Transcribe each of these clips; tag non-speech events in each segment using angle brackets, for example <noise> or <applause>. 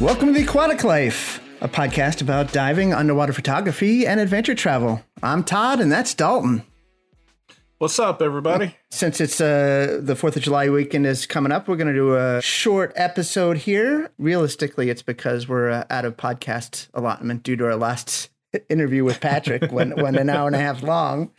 Welcome to the Aquatic Life, a podcast about diving, underwater photography, and adventure travel. I'm Todd, and that's Dalton. What's up, everybody? Since it's uh, the 4th of July weekend is coming up, we're going to do a short episode here. Realistically, it's because we're uh, out of podcast allotment due to our last <laughs> interview with Patrick when, when an hour and a half long.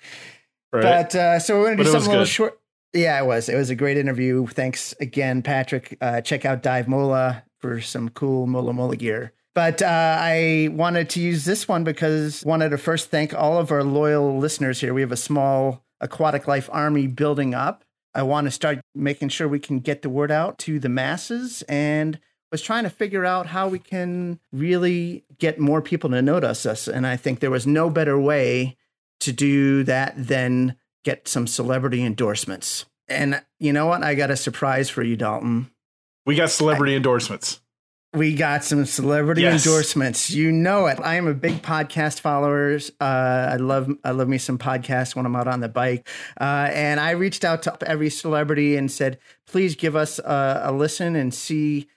Right. But uh, so we're going to do something a little short. Yeah, it was. It was a great interview. Thanks again, Patrick. Uh, check out Dive Mola for some cool Mola Mola gear. But uh, I wanted to use this one because wanted to first thank all of our loyal listeners here. We have a small aquatic life army building up. I want to start making sure we can get the word out to the masses and was trying to figure out how we can really get more people to notice us. And I think there was no better way to do that than get some celebrity endorsements. And you know what? I got a surprise for you, Dalton. We got celebrity endorsements. We got some celebrity Yes. endorsements. You know it. I am a big podcast follower. Uh, I love I love me some podcasts when I'm out on the bike. Uh, and I reached out to every celebrity and said, please give us a, a listen and see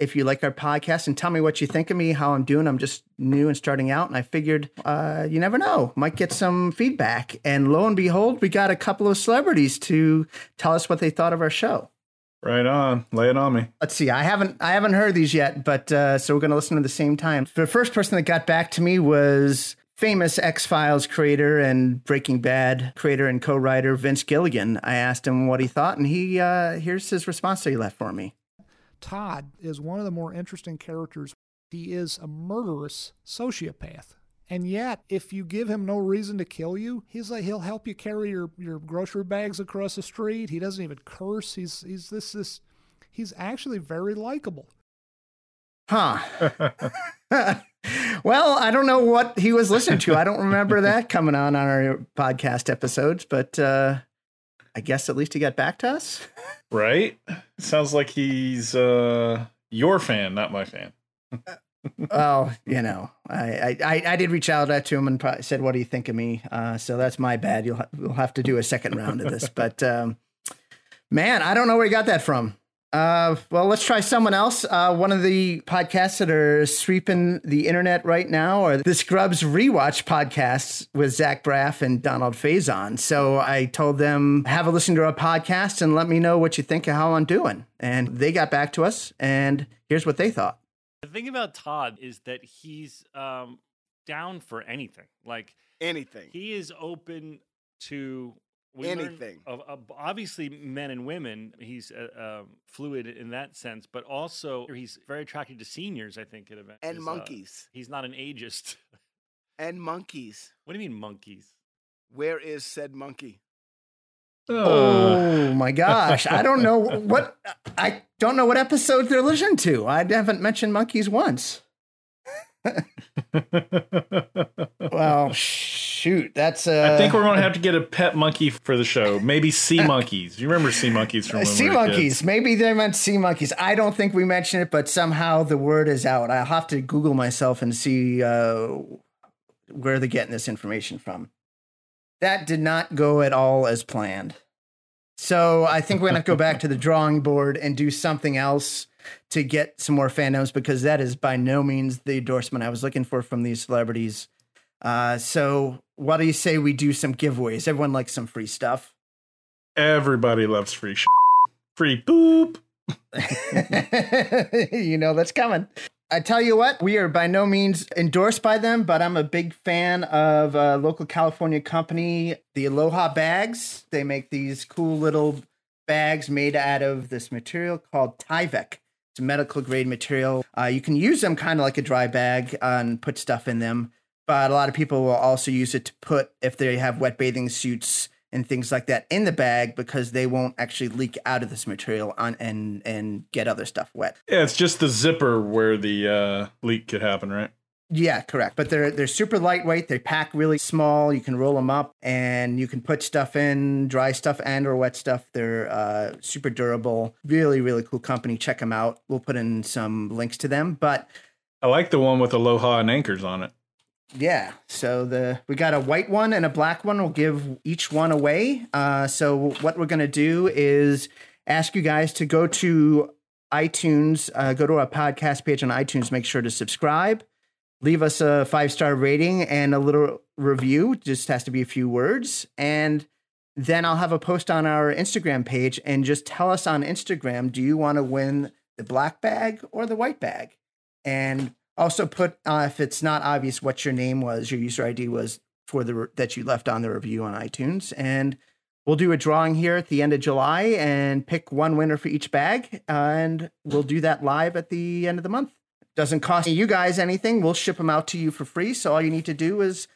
if you like our podcast and tell me what you think of me, how I'm doing. I'm just new and starting out. And I figured, uh, you never know, might get some feedback. And lo and behold, we got a couple of celebrities to tell us what they thought of our show Right on. Lay it on me. let's see i haven't i haven't heard these yet but uh, so we're going to listen at the same time the first person that got back to me was famous x-files creator and breaking bad creator and co-writer vince gilligan i asked him what he thought and he uh, here's his response that he left for me Todd is one of the more interesting characters. He is a murderous sociopath. And yet, if you give him no reason to kill you, he's like he'll help you carry your, your grocery bags across the street. He doesn't even curse. He's he's this this he's actually very likable. huh <laughs> well i don't know what he was listening to i don't remember <laughs> that coming on on our podcast episodes but uh, i guess at least he got back to us Right? Sounds like he's uh your fan, not my fan. Well, you know, I, I, I did reach out to him and said, "What do you think of me?" Uh, so that's my bad. You'll ha- we'll have to do a second round of this, but um, man, I don't know where you got that from. Uh, well, let's try someone else. Uh, one of the podcasts that are sweeping the internet right now are the Scrubs rewatch podcasts with Zach Braff and Donald Faison. So I told them have a listen to our podcast and let me know what you think of how I'm doing. And they got back to us, and here's what they thought. The thing about Todd is that he's um, down for anything. Like anything. he is open to Anything. Of, of obviously, men and women. He's uh, um, fluid in that sense, but also he's very attracted to seniors. I think at events and Is, uh, monkeys. he's not an ageist. and monkeys. what do you mean monkeys? Where is said monkey? Oh my gosh. I don't know what I don't know what episode they're listening to. I haven't mentioned monkeys once. <laughs> Well, shoot. That's uh I think we're gonna have to get a pet monkey for the show. Maybe sea <laughs> monkeys. You remember sea monkeys from when sea we monkeys. kids? Maybe they meant sea monkeys. I don't think we mentioned it, but somehow the word is out. I'll have to Google myself and see uh, where they're getting this information from. That did not go at all as planned. So I think we're gonna have to go back to the <laughs> drawing board and do something else to get some more fandoms because that is by no means the endorsement I was looking for from these celebrities. Uh, so what do you say we do some giveaways? Everyone likes some free stuff. Everybody loves free sh- free poop. <laughs> <laughs> you know that's coming. I tell you what, we are by no means endorsed by them, but I'm a big fan of a local California company, the Aloha Bags. They make these cool little bags made out of this material called Tyvek. It's a medical grade material. Uh, you can use them kind of like a dry bag uh, and put stuff in them, but a lot of people will also use it to put if they have wet bathing suits and things like that in the bag because they won't actually leak out of this material on and and get other stuff wet. Yeah, it's just the zipper where the uh, leak could happen, right? Yeah, correct. But they're they're super lightweight. They pack really small. You can roll them up, and you can put stuff in, dry stuff and or wet stuff. They're uh, super durable. Really, really cool company. Check them out. We'll put in some links to them. But I like the one with aloha and anchors on it. Yeah, so the we got a white one and a black one. We'll give each one away. Uh, so what we're gonna do is ask you guys to go to iTunes, uh, go to our podcast page on iTunes. Make sure to subscribe. Leave us a five star rating and a little review. Just has to be a few words. And then I'll have a post on our Instagram page and just tell us on Instagram do you want to win the black bag or the white bag? And also put, uh, if it's not obvious what your name was, your user ID was for the that you left on the review on iTunes. And we'll do a drawing here at the end of July and pick one winner for each bag. Uh, and we'll do that live at the end of the month. Doesn't cost you guys anything. We'll ship them out to you for free. So all you need to do is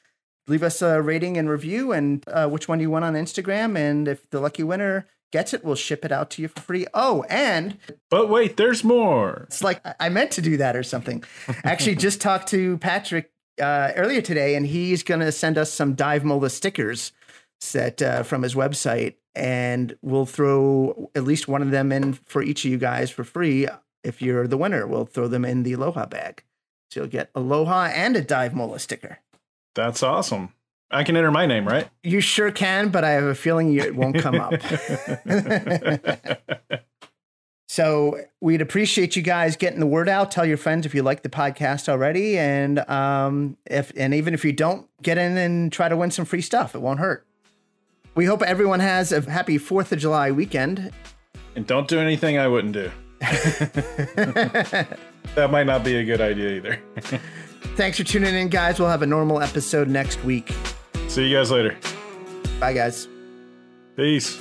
leave us a rating and review and uh, which one you want on Instagram. And if the lucky winner gets it, we'll ship it out to you for free. Oh, and But wait, there's more. it's like I- meant to do that or something. <laughs> Actually, just talked to Patrick uh, earlier today, and he's going to send us some Dive Mola stickers set uh, from his website, and we'll throw at least one of them in for each of you guys for free. If you're the winner, we'll throw them in the Aloha bag. So you'll get Aloha and a Dive Mola sticker. That's awesome. I can enter my name, right? You sure can, but I have a feeling it won't come up. <laughs> <laughs> So we'd appreciate you guys getting the word out. Tell your friends if you like the podcast already, and um, if and even if you don't, get in and try to win some free stuff. It won't hurt. We hope everyone has a happy Fourth of July weekend. and don't do anything I wouldn't do. <laughs> that might not be a good idea either. Thanks for tuning in, guys. We'll have a normal episode next week. See you guys later. Bye, guys. Peace.